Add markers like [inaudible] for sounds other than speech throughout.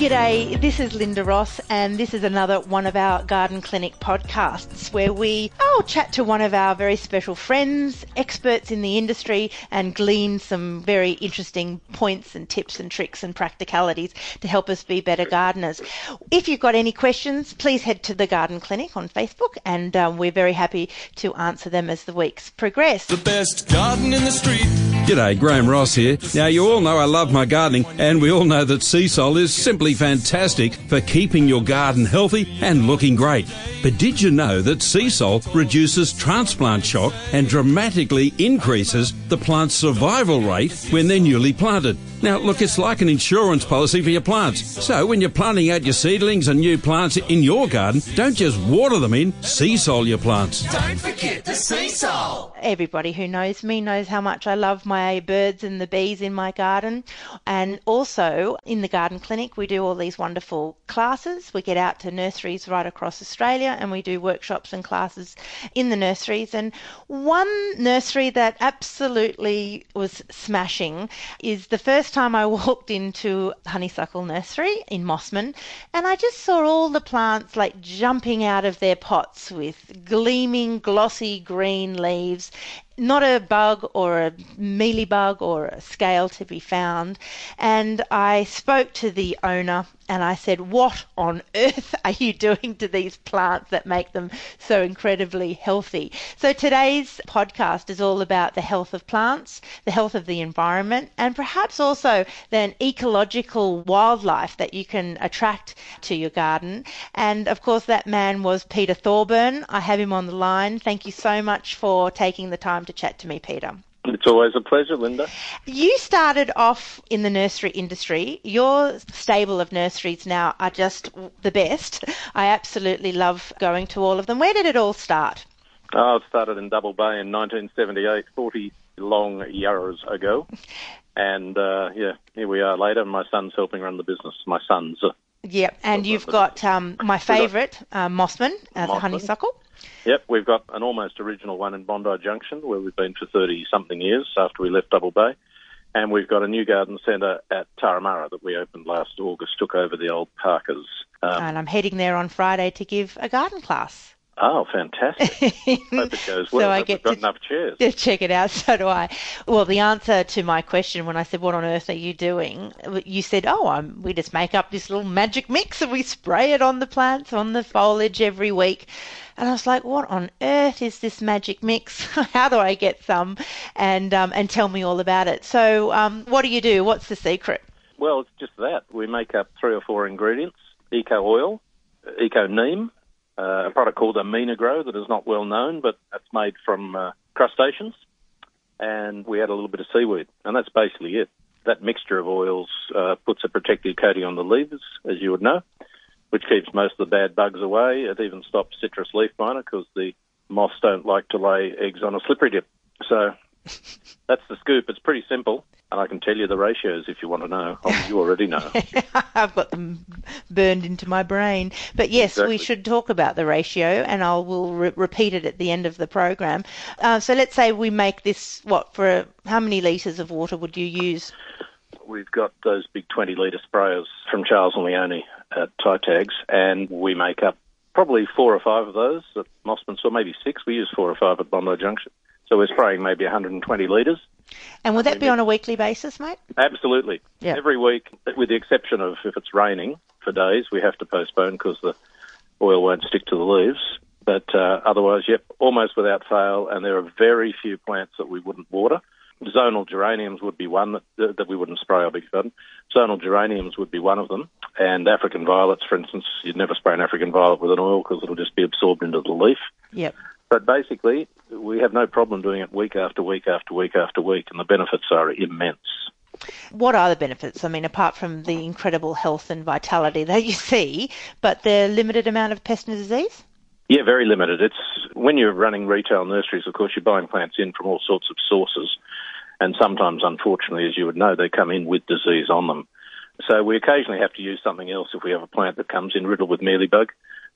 G'day, this is Linda Ross, and this is another one of our Garden Clinic podcasts where we oh, chat to one of our very special friends, experts in the industry, and glean some very interesting points and tips and tricks and practicalities to help us be better gardeners. If you've got any questions, please head to the Garden Clinic on Facebook, and um, we're very happy to answer them as the weeks progress. The best garden in the street. G'day, Graham Ross here. Now, you all know I love my gardening, and we all know that Seasol is simply fantastic for keeping your garden healthy and looking great. But did you know that Seasol reduces transplant shock and dramatically increases the plant's survival rate when they're newly planted? Now, look, it's like an insurance policy for your plants. So, when you're planting out your seedlings and new plants in your garden, don't just water them in, Seasol your plants. Don't forget the Seasol. Everybody who knows me knows how much I love my birds and the bees in my garden. And also in the garden clinic, we do all these wonderful classes. We get out to nurseries right across Australia and we do workshops and classes in the nurseries. And one nursery that absolutely was smashing is the first time I [laughs] walked into Honeysuckle Nursery in Mosman and I just saw all the plants like jumping out of their pots with gleaming, glossy green leaves not a bug or a mealybug or a scale to be found. And I spoke to the owner and I said, What on earth [laughs] are you doing to these plants that make them so incredibly healthy? So today's podcast is all about the health of plants, the health of the environment, and perhaps also then ecological wildlife that you can attract to your garden. And of course, that man was Peter Thorburn. I have him on the line. Thank you so much for taking the time to chat to me, Peter. It's always a pleasure, Linda. You started off in the nursery industry. Your stable of nurseries now are just the best. I absolutely love going to all of them. Where did it all start? Oh, it started in Double Bay in 1978, 40 long years ago. [laughs] And uh, yeah, here we are later. My son's helping run the business. My sons. uh, Yep, and you've got um, my favourite, uh, Mosman, uh, the honeysuckle. Yep, we've got an almost original one in Bondi Junction where we've been for 30 something years after we left Double Bay. And we've got a new garden centre at Turramurra that we opened last August, took over the old Parkers. Um, and I'm heading there on Friday to give a garden class. Oh, fantastic. [laughs] Hope it goes well. So I get we've got to- enough chairs. to check it out. [laughs] So do I. Well, the answer to my question when I said, "What on earth are you doing?" You said, "Oh, I'm, we just make up this little magic mix and we spray it on the plants, on the foliage every week." And I was like, "What on earth is this magic mix? [laughs] How do I get some?" And um, and tell me all about it. So, um, what do you do? What's the secret? Well, it's just that. We make up three or four ingredients eco oil, eco neem, uh, a product called Aminogro that is not well known, but it's made from uh, crustaceans, and we add a little bit of seaweed, and that's basically it. That mixture of oils uh, puts a protective coating on the leaves, as you would know, which keeps most of the bad bugs away. It even stops citrus leaf miner because the moths don't like to lay eggs on a slippery dip. So [laughs] that's the scoop. It's pretty simple, and I can tell you the ratios if you want to know. Oh, you already know. [laughs] I've got them burned into my brain. But yes, we should talk about the ratio, and I will re- repeat it at the end of the program. Uh, so let's say we make this what for? A, how many litres of water would you use? We've got those big 20 litre sprayers from Charles and Leone at Tytags, and we make up probably four or five of those at Mosman, or maybe six. We use four or five at Bondi Junction. So we're spraying maybe 120 litres. And would that be on a weekly basis, mate? Absolutely. Yeah. Every week, with the exception of if it's raining for days, we have to postpone because the oil won't stick to the leaves. But uh, otherwise, yep, almost without fail. And there are very few plants that we wouldn't water. Zonal geraniums would be one that, that we wouldn't spray, I beg your pardon. Zonal geraniums would be one of them. And African violets, for instance, you'd never spray an African violet with an oil because it'll just be absorbed into the leaf. Yep. But basically, we have no problem doing it week after week after week after week, and the benefits are immense. What are the benefits? I mean, apart from the incredible health and vitality that you see, but the limited amount of pest and disease? Yeah, very limited. It's when you're running retail nurseries, of course, you're buying plants in from all sorts of sources, and sometimes, unfortunately, as you would know, they come in with disease on them. So we occasionally have to use something else if we have a plant that comes in riddled with mealybug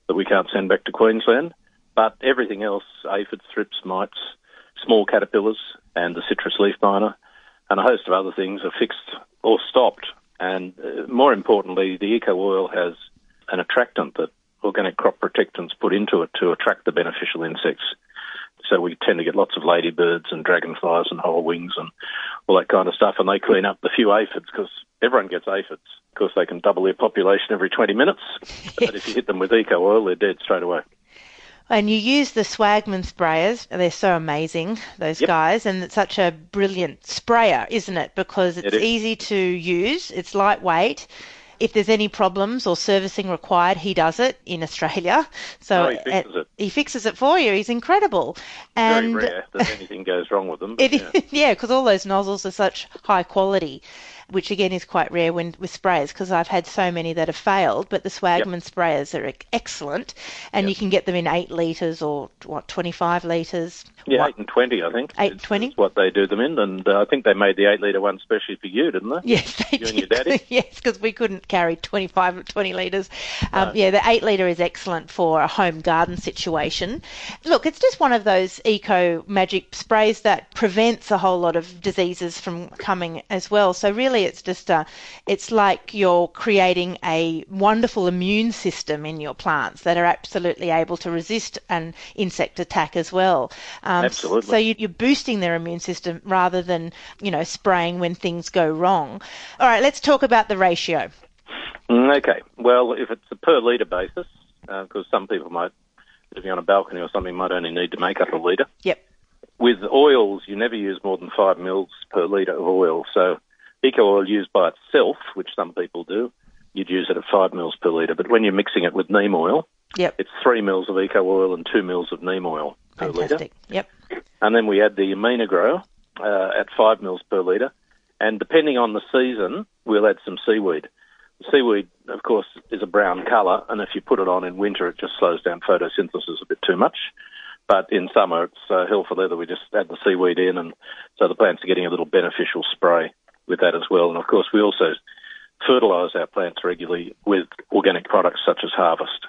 that we can't send back to Queensland. But everything else, aphids, thrips, mites, small caterpillars, and the citrus leaf miner, and a host of other things are fixed or stopped And uh, more importantly, the eco oil has an attractant that organic crop protectants put into it to attract the beneficial insects. So we tend to get lots of ladybirds and dragonflies and whole wings and all that kind of stuff, and they clean up the few aphids because everyone gets aphids. Of course, they can double their population every 20 minutes, [laughs] but if you hit them with eco oil, they're dead straight away. And you use the Swagman sprayers. They're so amazing, those Yep. guys. And it's such a brilliant sprayer, isn't it? Because it's It easy to use, it's lightweight. If there's any problems or servicing required, he does it in Australia. [laughs] So Oh, he fixes it. he fixes it for you. He's incredible. Very rare that anything goes wrong with them. [laughs] it yeah. [laughs] yeah, because all those nozzles are such high quality, which again is quite rare when with sprayers. Because I've had so many that have failed, but the Swagman sprayers are excellent, and Yep. you can get them in eight liters or what twenty five liters. Yeah, What- eight and twenty, I think. Eight and 20? is what they do them in, and uh, I think they made the eight litre one especially for you, didn't they? Yes, they You and your did. daddy? [laughs] yes, because we couldn't carry 25 or 20 litres. Um, Yeah, the 8 litre is excellent for a home garden situation. Look, it's just one of those eco magic sprays that prevents a whole lot of diseases from coming as well. So really, it's just a, it's like you're creating a wonderful immune system in your plants that are absolutely able to resist an insect attack as well. Um, Absolutely. So you, you're boosting their immune system rather than, you know, spraying when things go wrong. All right, let's talk about the ratio. Okay. Well, if it's a per litre basis, because some people might, living on a balcony or something, might only need to make up a litre. Yep. With oils, you never use more than five mils per litre of oil. So, eco oil used by itself, which some people do, you'd use it at five mils per litre. But when you're mixing it with neem oil, Yep. it's three mils of eco oil and two mils of neem oil per litre. Yep. And then we add the Aminogro uh, at five mils per litre. And depending on the season, we'll add some seaweed. Seaweed, of course, is a brown colour, and if you put it on in winter, it just slows down photosynthesis a bit too much. But in summer, it's uh, hell for leather. We just add the seaweed in, and so the plants are getting a little beneficial spray with that as well. And of course, we also fertilise our plants regularly with organic products such as Harvest,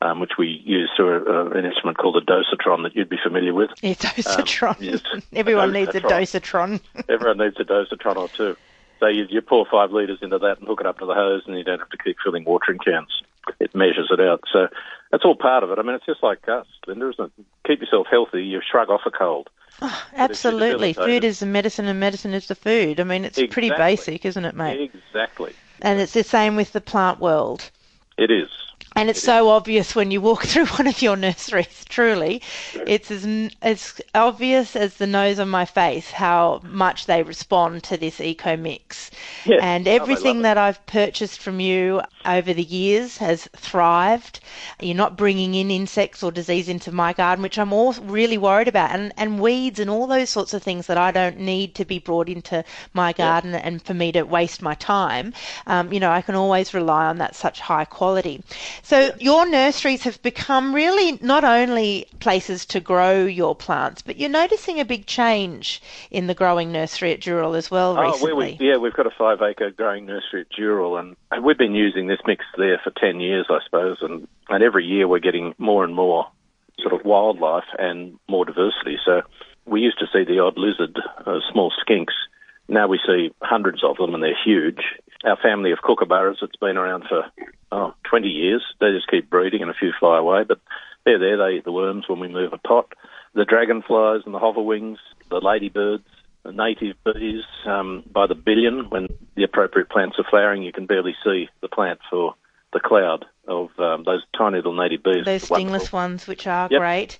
um, which we use through a, uh, an instrument called a dosatron that you'd be familiar with. Yeah, dosatron. yes. [laughs] Everyone needs a Dosatron. dosatron. Everyone needs a dosatron or two. So you, you pour five litres into that and hook it up to the hose, and you don't have to keep filling watering cans. It measures it out. So that's all part of it. I mean, it's just like us, Linda, isn't it? Keep yourself healthy. You shrug off a cold. [sighs] Absolutely. Food is the medicine and medicine is the food. I mean, it's pretty basic, isn't it, mate? Exactly. And it's the same with the plant world. It is. And it's so obvious when you walk [laughs] through one of your nurseries. Truly, it's as as obvious as the nose on my face how much they respond to this eco mix. Yeah. And Oh, everything it. that I've purchased from you over the years has thrived. You're not bringing in insects or disease into my garden, which I'm all really worried about, and and weeds and all those sorts of things that I don't need to be brought into my garden and for me to waste my time. Um, you know, I can always rely on that such high quality. So your nurseries have become really not only places to grow your plants, but you're noticing a big change in the growing nursery at Dural as well Oh, recently. we, yeah, we've got a five acre growing nursery at Dural, and, and we've been using this mix there for 10 years, I suppose, and, and every year we're getting more and more sort of wildlife and more diversity. So we used to see the odd lizard, uh, small skinks. Now we see hundreds of them, and they're huge. Our family of kookaburras, it's been around for oh, 20 years. They just keep breeding, and a few fly away, but they're there. They eat the worms when we move a pot. The dragonflies and the hoverwings, the ladybirds, the native bees um, by the billion. When the appropriate plants are flowering, you can barely see the plant for the cloud of um, those tiny little native bees. those stingless ones, which are Yep. great.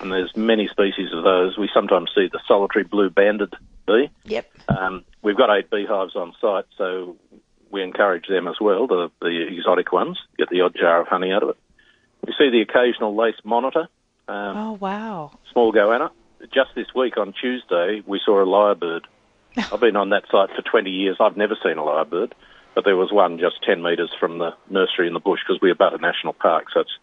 And there's many species of those. We sometimes see the solitary blue-banded bee. Yep. Um, we've got eight beehives on site, so we encourage them as well, the, the exotic ones, get the odd jar of honey out of it. We see the occasional lace monitor, um, Oh wow. small goanna. Just this week on Tuesday, we saw a lyrebird. [laughs] I've been on that site for 20 years. I've never seen a lyrebird, but there was one just 10 metres from the nursery in the bush because we're about a national park, so it's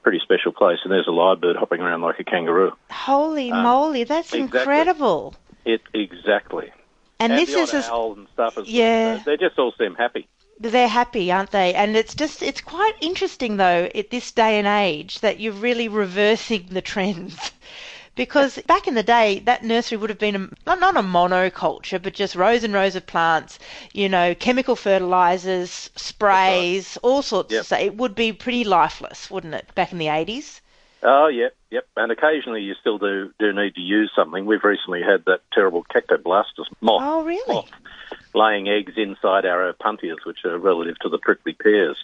a pretty special place. And there's a lyrebird hopping around like a kangaroo. Holy Um, moly, that's exactly. incredible. It exactly. And, And this is owl and stuff. As Yeah. well. They just all seem happy. they're happy, aren't they? And it's just it's quite interesting though at this day and age that you're really reversing the trends [laughs] Because back in the day, that nursery would have been a, not, not a monoculture, but just rows and rows of plants, you know, chemical fertilizers, sprays, all sorts Yep. of stuff. It would be pretty lifeless, wouldn't it, back in the 80s? Oh, yep, yep. And occasionally you still do, do need to use something. We've recently had that terrible Cactoblastis moth, Oh, really? moth laying eggs inside our opuntias, which are relative to the prickly pears.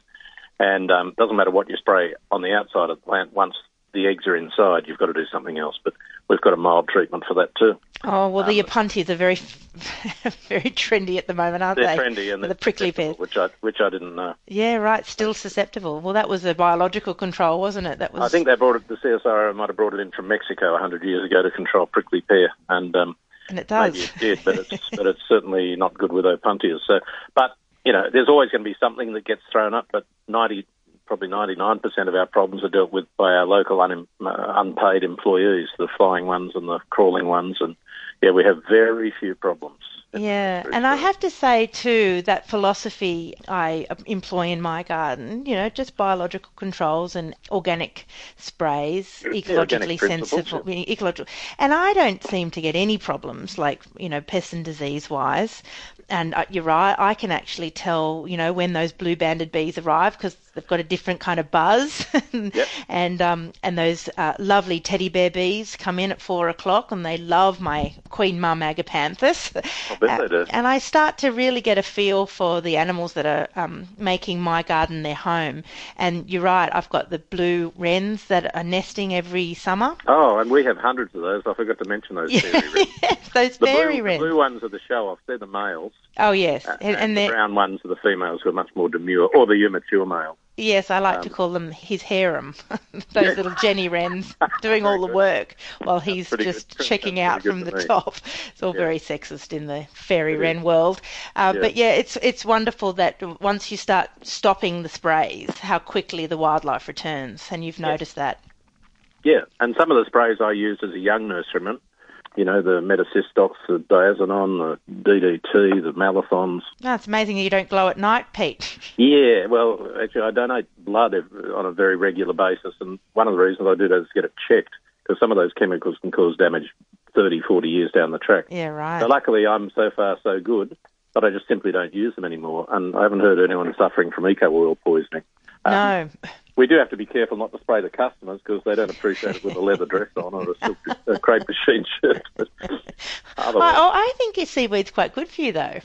And um, doesn't matter what you spray on the outside of the plant, once the eggs are inside, you've got to do something else. But we've got a mild treatment for that too. Oh, well, the Opuntias are very, [laughs] very trendy at the moment, aren't They're they? trendy and the prickly pears. susceptible, which I which I didn't know. Yeah, right. Still susceptible. Well, that was a biological control, wasn't it? That was. I think they brought it. The CSIRO might have brought it in from Mexico 100 years ago to control prickly pear, and um, and it does. maybe it did, but it's [laughs] but it's certainly not good with opuntias. So, but you know, there's always going to be something that gets thrown up. But 90, probably 99% of our problems are dealt with by our local un, uh, unpaid employees, the flying ones and the crawling ones, and yeah, we have very few problems. Yeah, and I have to say too that philosophy I employ in my garden, you know, just biological controls and organic sprays, ecologically organic sensible, ecological, and I don't seem to get any problems like you know pest and disease wise. And uh, you're right, I can actually tell, you know, when those blue banded bees arrive because they've got a different kind of buzz. [laughs] Yep. and um, and those uh, lovely teddy bear bees come in at four o'clock and they love my queen mum agapanthus. I bet they do. And I start to really get a feel for the animals that are um, making my garden their home. And you're right, I've got the blue wrens that are nesting every summer. Oh, and we have hundreds of those. I forgot to mention those [laughs] fairy wrens. [laughs] those The fairy blue, the blue ones are the show-offs. They're the males. Oh yes, Uh, and, and the brown ones are the females who are much more demure, or the immature male. Yes, I like to Um, call them his harem. [laughs] Those Yeah. little Jenny wrens [laughs] doing all the good. work while he's just good. checking That's out from the me. top. It's all Yeah. very sexist in the fairy It is. wren world. Uh, Yeah. But yeah, it's it's wonderful that once you start stopping the sprays, how quickly the wildlife returns, and you've noticed that. Yeah, and some of the sprays I used as a young nurseryman, you know, the Metasystox, the Diazinon, the DDT, the Malathions. No, it's amazing you don't glow at night, Pete. [laughs] Yeah, well, actually, I donate blood ev- on a very regular basis, and one of the reasons I do that is to get it checked, because some of those chemicals can cause damage 30, 40 years down the track. Yeah, right. So luckily, I'm so far so good, but I just simply don't use them anymore, and I haven't heard anyone suffering from eco oil poisoning. Um, no, [laughs] We do have to be careful not to spray the customers because they don't appreciate it with a leather dress on or a, silk, a crepe de Chine shirt. But [laughs] otherwise, oh, I think your seaweed's quite good for you, though.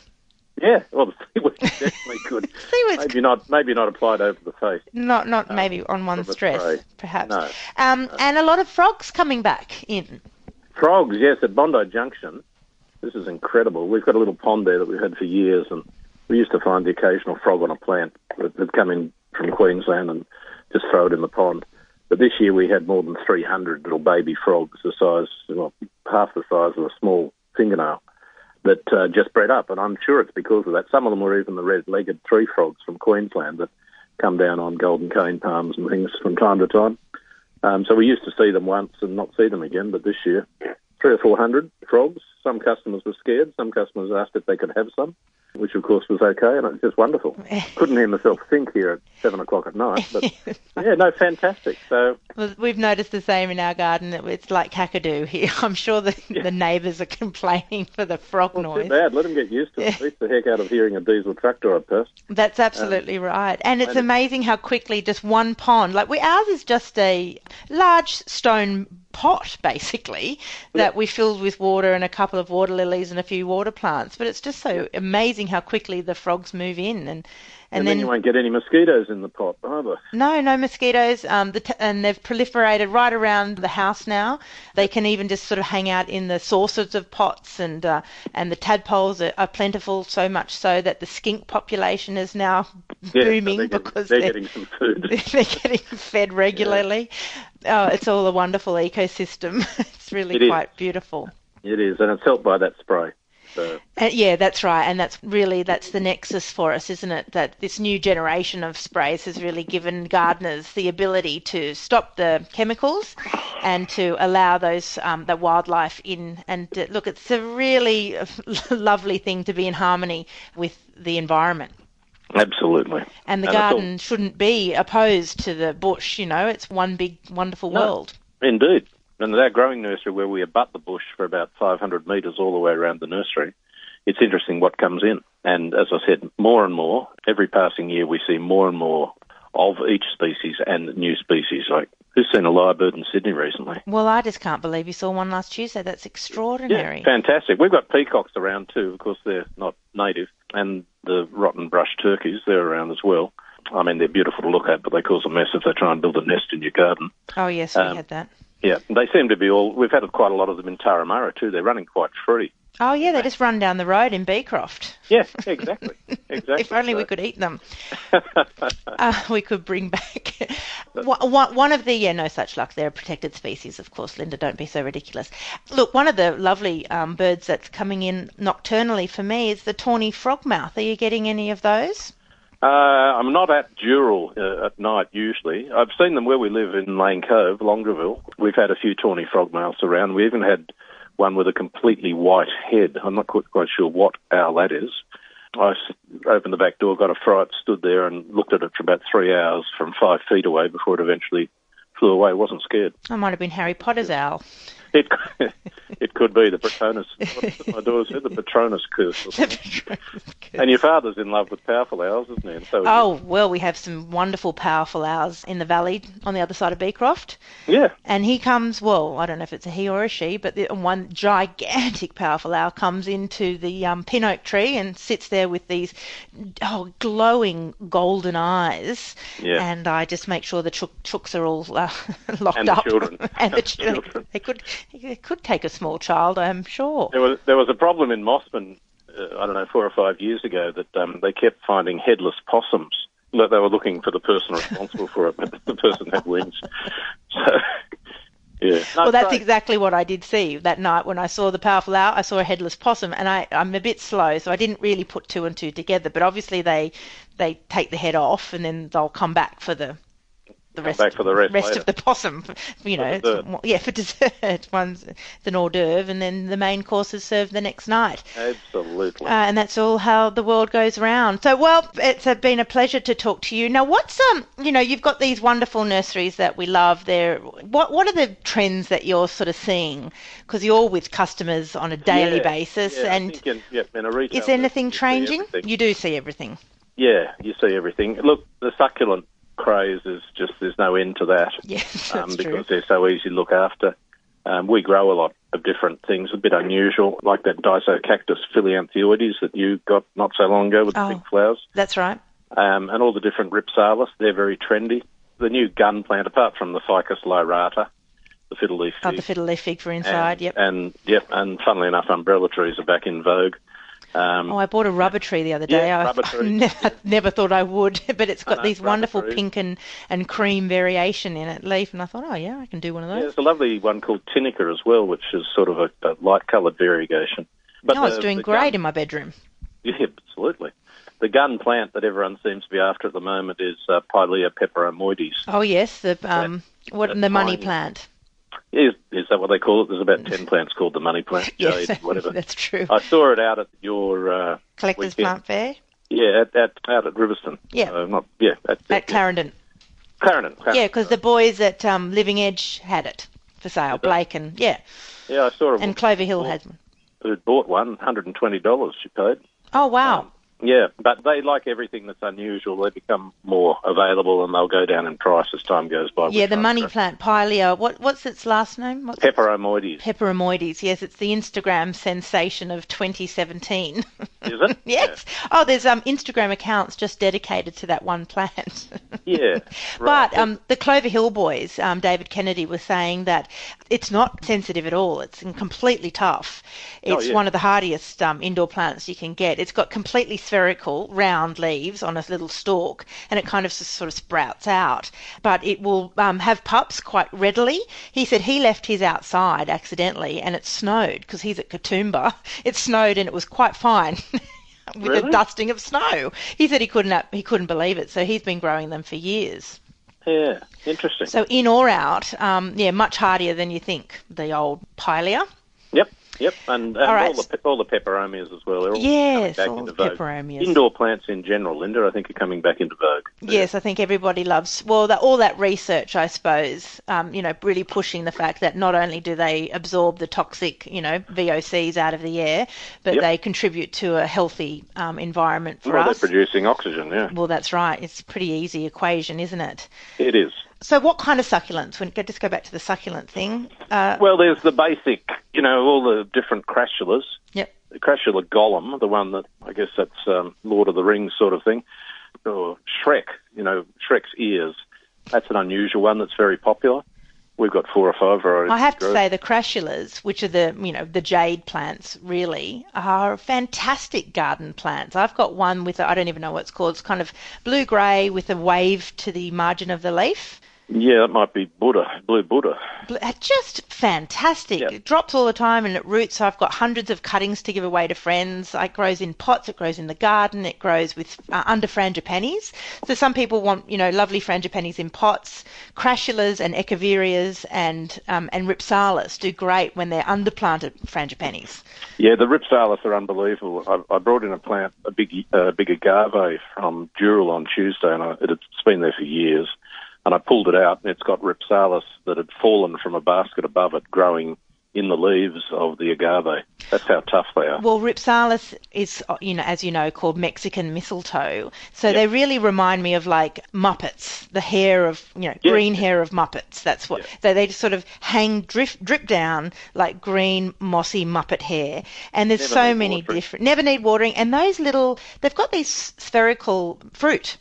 yeah, well, the seaweed's definitely good. [laughs] Seaweed's maybe not, maybe not applied over the face. Not not maybe on one from a stress, spray. perhaps. No. Um, and a lot of frogs coming back in. Frogs, yes, at Bondi Junction. This is incredible. We've got a little pond there that we've had for years, and we used to find the occasional frog on a plant that had come in from Queensland and just throw it in the pond. But this year we had more than 300 little baby frogs, the size, well, half the size of a small fingernail, that uh, just bred up. And I'm sure it's because of that. Some of them were even the red-legged tree frogs from Queensland that come down on golden cane palms and things from time to time. Um, so we used to see them once and not see them again, but this year, three or four hundred frogs. Some customers were scared. Some customers asked if they could have some, which of course was okay, and it's just wonderful. [laughs] Couldn't hear myself think here at seven o'clock at night, but [laughs] yeah, no, fantastic. So Well, We've noticed the same in our garden. It's like Kakadu here. [laughs] I'm sure the, the neighbours are complaining for the frog too noise. bad. Let them get used to it. Beats the heck out of hearing a diesel truck drive past. That's absolutely um, right. And it's and it- amazing how quickly just one pond, like we, ours is just a large stone pot basically that we filled with water and a couple of water lilies and a few water plants. But it's just so amazing how quickly the frogs move in and And, and, then, you won't get any mosquitoes in the pot either. No, no mosquitoes. Um, the t- and they've proliferated right around the house now. They can even just sort of hang out in the saucers of pots, and uh, and the tadpoles are, are plentiful. So much so that the skink population is now [laughs] Yeah, booming they're getting, because they're they're, getting some food. [laughs] they're getting fed [laughs] regularly. Oh, it's all a wonderful ecosystem. it's really It is. quite beautiful. it is, and it's helped by that spray. So Uh, yeah, that's right, and that's really that's the nexus for us, isn't it? That this new generation of sprays has really given gardeners the ability to stop the chemicals and to allow those um, the wildlife in. And uh, look, it's a really [laughs] lovely thing to be in harmony with the environment. absolutely. And the And all- garden shouldn't be opposed to the bush. You know, it's one big wonderful No. world. Indeed. And at our growing nursery, where we abut the bush for about 500 metres all the way around the nursery, it's interesting what comes in. And as I said, more and more, every passing year, we see more and more of each species and new species. Like, who's seen a lyrebird in Sydney recently? Well, I just can't believe you saw one last Tuesday. That's extraordinary. Yeah, fantastic. We've got peacocks around too. Of course, they're not native, and the rotten brush turkeys they're around as well. I mean, they're beautiful to look at, but they cause a mess if they try and build a nest in your garden. Oh, yes, we Um, had that. Yeah, they seem to be all. We've had quite a lot of them in Turramurra too. They're running quite free. Oh, yeah, they just run down the road in Beecroft. Yeah, exactly, exactly. [laughs] If only we could eat them. [laughs] uh, we could bring back one of the yeah no such luck they're a protected species of course linda don't be so ridiculous look one of the lovely um, birds that's coming in nocturnally for me is the tawny frogmouth are you getting any of those Uh, I'm not at Dural uh, at night usually. I've seen them where we live in Lane Cove, Longueville. We've had a few tawny frogmouths around. We even had one with a completely white head. I'm not quite, quite sure what owl that I I opened the back door, got a fright, stood there and looked at it for about three hours from five feet away before it eventually flew away. wasn't scared. i might have been harry potter's owl It [laughs] it could be the Patronus. My daughter said, the Patronus curse. And your father's in love with powerful owls, isn't he? And so oh well we have some wonderful powerful owls in the valley on the other side of beecroft yeah. And he comes, well, I don't know if it's a he or a she, but the, one gigantic, powerful owl comes into the um, pin oak tree and sits there with these oh, glowing golden eyes. Yeah. And I just make sure the chook, chooks are all uh, [laughs] locked And the up. children. [laughs] and the children. They could, they could take a small child, I'm sure. There was there was a problem in Mosman, uh, I don't know, four or five years ago that um, they kept finding headless possums. That they were looking for the person responsible for it, but [laughs] the person had wings. So, yeah. No, well, that's great. exactly what I did see that night when I saw the powerful owl. I saw a headless possum, and I, I'm a bit slow, so I didn't really put two and two together. But obviously, they they take the head off, and then they'll come back for the the rest, back for the rest of the possum. [laughs] You know, it's- yeah, for [laughs] dessert. One's an hors d'oeuvre, and then the main course is served the next night. Absolutely. Uh, and that's all how the world goes around. So, well, it's been a pleasure to talk to you. Now, what's um, you know, you've got these wonderful nurseries that we love. There, what what are the trends that you're sort of seeing? Because you're with customers on a daily Yeah, basis, yeah, and in, yeah, in a retail is anything business, you see changing? You do see everything. Yeah, you see everything. Look, the succulent craze is just there's no end to that. [laughs] Yes, um, because true. they're so easy to look after. Um, we grow a lot of different things, a bit unusual, like that Disocactus phyllanthoides that you got not so long ago with the Oh. big flowers, That's right. um, and all the different Rhipsalis. They're very trendy. The new gun plant, apart from the Ficus lyrata, the fiddle leaf Oh, fig, the fiddle leaf fig for inside. and, yep. and yep, and funnily enough, umbrella trees are back in vogue. Um, Oh, I bought a rubber tree the other day. Yeah, I, rubber [laughs] I tree. never, never thought I would, [laughs] but it's got know, these wonderful tree. pink and, and cream variation in it, leaf, and I thought, oh yeah, I can do one of Yeah, those. there's a lovely one called Tineke as well, which is sort of a, a light-coloured variegation. But oh, it's doing great gun- in my bedroom. [laughs] Yeah, absolutely. The gun plant that everyone seems to be after at the moment is uh, Pilea peperomioides. Oh yes, the um, what that the money plant. Is, is that what they call it? There's about 10 [laughs] plants called the money plant, Yes, jade, [laughs] whatever. that's true. I saw it out at your, uh, Collectors weekend. Plant Fair yeah, at, at, out at Riverstone. Yeah. Uh, not, yeah, at, at Clarendon. Clarendon. Clarendon. Yeah, because the boys at um, Living Edge had it for sale. Blake and yeah, Yeah, I saw a and Clover Hill had one. who bought one, $120 she paid. Oh wow. Um, Yeah, but they like everything that's unusual. They become more available and they'll go down in price as time goes by. yeah, the money plant Pilea. What what's its last name? What's Peperomioides. Peperomioides. Yes, it's the Instagram sensation of 2017. [laughs] Is it? [laughs] yes. Oh, there's um Instagram accounts just dedicated to that one plant. [laughs] Yeah. Right. But um, the Clover Hill boys, um, David Kennedy was saying that it's not sensitive at all. It's completely tough. Oh, It's yeah. one of the hardiest um, indoor plants you can get. It's got completely spherical, round leaves on a little stalk, and it kind of just sort of sprouts out. But it will um, have pups quite readily. He said he left his outside accidentally, and it snowed because he's at Katoomba. [laughs] It snowed, and it was quite fine. [laughs] With a dusting of snow, he said he couldn't he couldn't believe it. So he's been growing them for years. yeah, interesting. So in or out, um, yeah, much hardier than you think. The old Pilea. Yep. And, and All all, right. the pe- all the peperomias as well. They're all Yes, all into the vogue. peperomias. Indoor plants in general, Linda, I think are coming back into vogue. Yes, I think everybody loves well all that research, I suppose. Um, you know, really pushing the fact that not only do they absorb the toxic, you know, VOCs out of the air, but Yep. they contribute to a healthy um, environment for well, us. they're producing oxygen. Yeah, Well, that's right. It's a pretty easy equation, isn't it? it is. So, what kind of succulents? When just go back to the succulent thing. Uh, Well, there's the basic, you know, all the different crassulas. yep. The crassula Gollum, the one that I guess that's um, Lord of the Rings sort of thing, or Shrek, you know, Shrek's ears. That's an unusual one that's very popular. We've got four or five varieties. I have to say the crassulas, which are the you know the jade plants, really are fantastic garden plants. I've got one with I I don't even know what it's called. It's kind of blue grey with a wave to the margin of the leaf. Yeah, that might be Buddha, blue Buddha. Uh, Just fantastic. Yeah. It drops all the time and it roots. I've got hundreds of cuttings to give away to friends. It grows in pots. It grows in the garden. It grows with uh, under frangipanis. So some people want, you know, lovely frangipanis in pots. Crassulas and echeverias and um, and rhipsalis do great when they're underplanted frangipanis. Yeah, the Rhipsalis are unbelievable. I, I brought in a plant, a big, uh, big agave from Dural on Tuesday, and I, it, it's been there for years. And I pulled it out, and it's got Rhipsalis that had fallen from a basket above it, growing in the leaves of the agave. That's how tough they are. Well, Rhipsalis is, you know, as you know, called Mexican mistletoe. So they really remind me of like Muppets, the hair of, you know, green hair of Muppets. That's what they they just sort of hang drip drip down like green mossy Muppet hair. And there's Never so many watering. different. Never need watering. And those little, they've got these spherical fruit.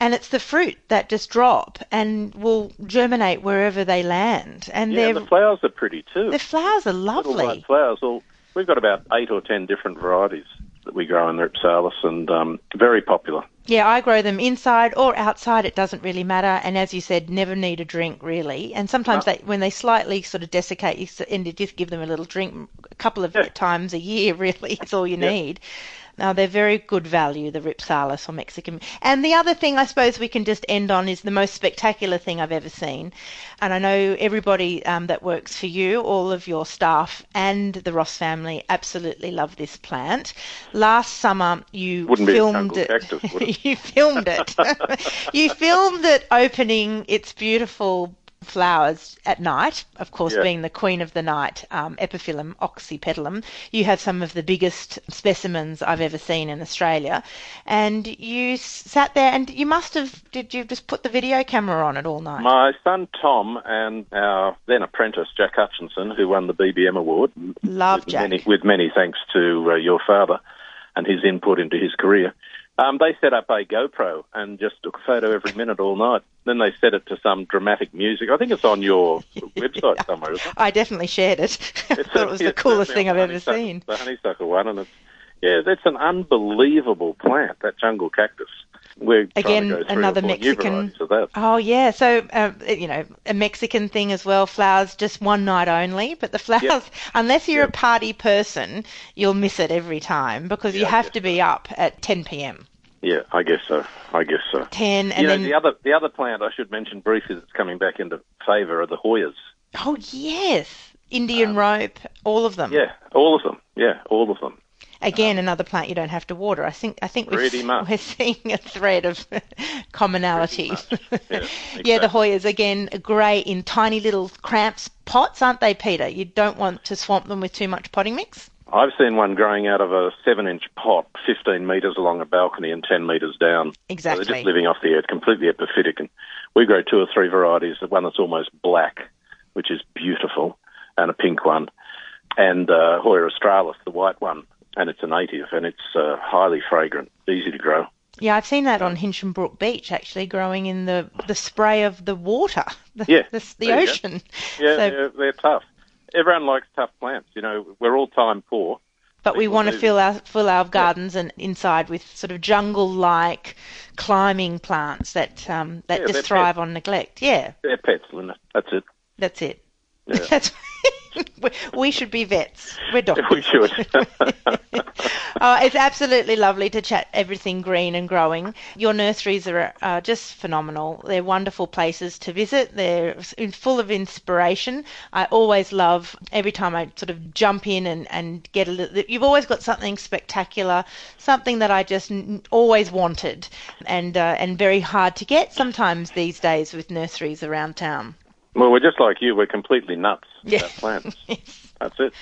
And it's the fruit that just drop and will germinate wherever they land. And yeah, the flowers are pretty too. the flowers are Little lovely. white flowers. Well, we've got about eight or ten different varieties that we grow in the Rhipsalis, and um, very popular. Yeah, I grow them inside or outside. It doesn't really matter. And as you said, never need a drink really. And sometimes they, when they slightly sort of desiccate, you and you just give them a little drink a couple of Yeah. times a year. [laughs] Really, it's all you Yeah. need. Now they're very good value, the Rhipsalis or Mexican. And the other thing I suppose we can just end on is the most spectacular thing I've ever seen. And I know everybody um, that works for you, all of your staff and the Ross family absolutely love this plant. Last summer you Wouldn't filmed it. cactus, it? [laughs] you filmed it. [laughs] you filmed it opening its beautiful flowers at night, of course, Yeah. being the queen of the night, um, Epiphyllum oxypetalum. You have some of the biggest specimens I've ever seen in Australia. And you sat there and you must have, did you just put the video camera on it all night? My son Tom and our then apprentice Jack Hutchinson, who won the BBM award, Love with Jack. many, with many thanks to uh, your father and his input into his career. Um, they set up a GoPro and just took a photo every minute all night. Then they set it to some dramatic music. I think it's on your [laughs] website somewhere, isn't it? I definitely shared it. [laughs] I thought it was the coolest thing I've ever seen. The honeysuckle one, and it's yeah, that's an unbelievable plant. That jungle cactus. We're Again, to go three another or four new Mexican-. Oh yeah, so uh, you know a Mexican thing as well. Flowers just one night only, but the flowers, Yep. [laughs] unless you're Yep. a party person, you'll miss it every time because you Yeah, have to be up at 10 p.m. Yeah, I guess so. I guess so. 10 and you know, then the other the other plant I should mention briefly that's coming back into favour are the Hoyas. oh yes, Indian rope, all of them. Um, Yeah, all of them. Yeah, all of them. Again, another plant you don't have to water. I think I think [laughs] much. we're seeing a thread of [laughs] commonality. [laughs] Yeah, Yeah, the. Hoyas again, grey in tiny little cramps pots, aren't they, Peter? You don't want to swamp them with too much potting mix. I've seen one growing out of a seven-inch pot, 15 metres along a balcony and 10 metres down. So Exactly. they're just living off the earth, completely epiphytic. And we grow two or three varieties. The one that's almost black, which is beautiful, and a pink one, and uh, Hoya australis, the white one, and it's a native, and it's uh, highly fragrant, easy to grow. Yeah, I've seen that on Hinchinbrook Beach actually, growing in the, the spray of the water, the, [laughs] Yeah, the, the there you go. ocean. Yeah, So- they're, they're tough. Everyone likes tough plants. You know, we're all time poor. But we want to do. fill our fill our gardens and inside with sort of jungle-like climbing plants that um, that Yeah, just thrive on neglect. Yeah, They're pets, Linda. That's it. that's it. Yeah. [laughs] That's we should be vets. We're doctors. We should. oh, [laughs] it's absolutely lovely to chat everything green and growing. Your nurseries are uh, just phenomenal. They're wonderful places to visit. They're full of inspiration. I always love every time I sort of jump in and, and get a little. You've always got something spectacular, something that I just always wanted, and uh, and very hard to get sometimes these days with nurseries around town. Well, we're just like you. We're completely nuts [laughs] Yeah. about plants. [laughs] yes. That's it.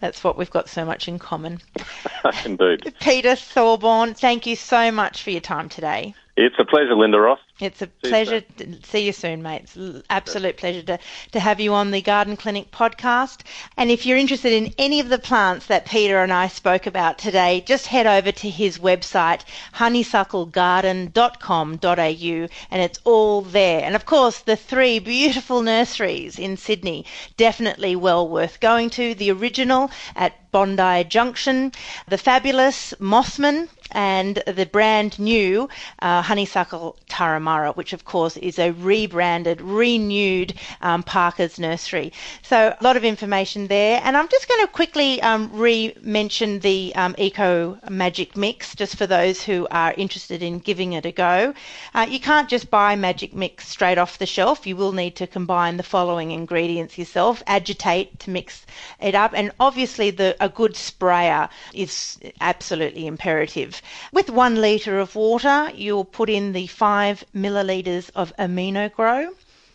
That's what we've got so much in common. [laughs] Indeed. Peter Thorburn, thank you so much for your time today. It's a pleasure, Linda Ross. It's a you pleasure. To, see you soon, mate. It's an absolute pleasure to, to have you on the Garden Clinic podcast. And if you're interested in any of the plants that Peter and I spoke about today, just head over to his website, honeysucklegarden.com.au, and it's all there. And of course, the three beautiful nurseries in Sydney, definitely well worth going to. The original at Bondi Junction, the fabulous Mosman, and the brand new uh, Honeysuckle Turramurra, which of course is a rebranded, renewed um, Parker's Nursery. So a lot of information there. And I'm just going to quickly um, re-mention the um, Eco Magic Mix, just for those who are interested in giving it a go. Uh, you can't just buy Magic Mix straight off the shelf. You will need to combine the following ingredients yourself. Agitate to mix it up, and obviously the a good sprayer is absolutely imperative. With one litre of water, you'll put in the five millilitres of Aminogro.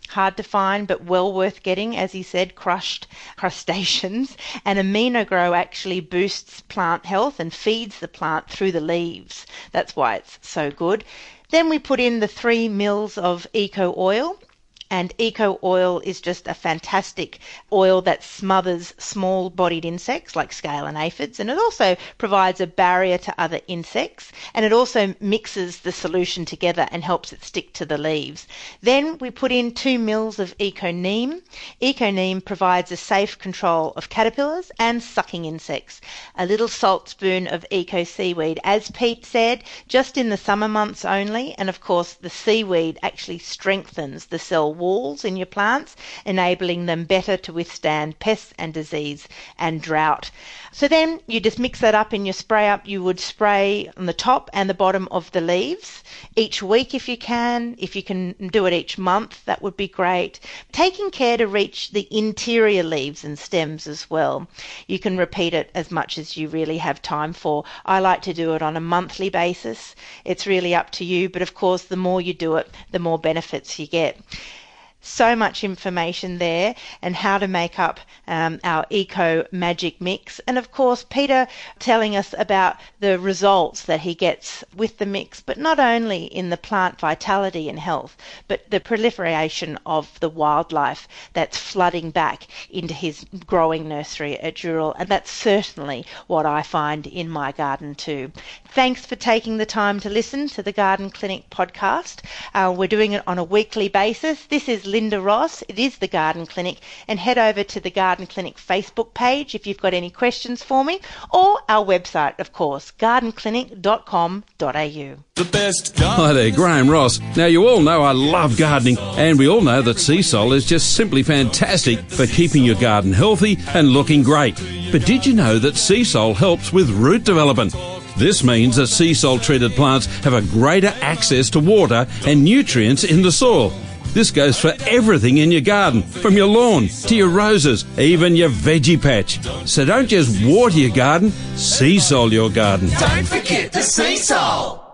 Hard to find, but well worth getting, as he said, crushed [laughs] crustaceans. And Aminogro actually boosts plant health and feeds the plant through the leaves. That's why it's so good. Then we put in the three mils of eco oil. And eco oil is just a fantastic oil that smothers small bodied insects like scale and aphids, and it also provides a barrier to other insects, and it also mixes the solution together and helps it stick to the leaves. Then we put in two mils of eco neem. Eco neem provides a safe control of caterpillars and sucking insects. A little salt spoon of eco seaweed, as Pete said, just in the summer months only, and of course the seaweed actually strengthens the cell walls in your plants, enabling them better to withstand pests and disease and drought. So then you just mix that up in your spray up. You would spray on the top and the bottom of the leaves each week if you can. If you can do it each month, that would be great. Taking care to reach the interior leaves and stems as well. You can repeat it as much as you really have time for. I like to do it on a monthly basis. It's really up to you, but of course, the more you do it, the more benefits you get so much information there and how to make up um, our eco magic mix. And of course, Peter telling us about the results that he gets with the mix, but not only in the plant vitality and health, but the proliferation of the wildlife that's flooding back into his growing nursery at Dural. And that's certainly what I find in my garden too. Thanks for taking the time to listen to the Garden Clinic podcast. Uh, we're doing it on a weekly basis. This is Linda Ross. It is the Garden Clinic. And head over to the Garden Clinic Facebook page if you've got any questions for me, or our website, of course, gardenclinic.com.au. The best Hi there, Graham Ross. Now, you all know I love gardening, and we all know that Seasol is just simply fantastic for keeping your garden healthy and looking great. But did you know that Seasol helps with root development? This means that Seasol treated plants have a greater access to water and nutrients in the soil. This goes for everything in your garden, from your lawn to your roses, even your veggie patch. So don't just water your garden, Seasol your garden. Don't forget the Seasol.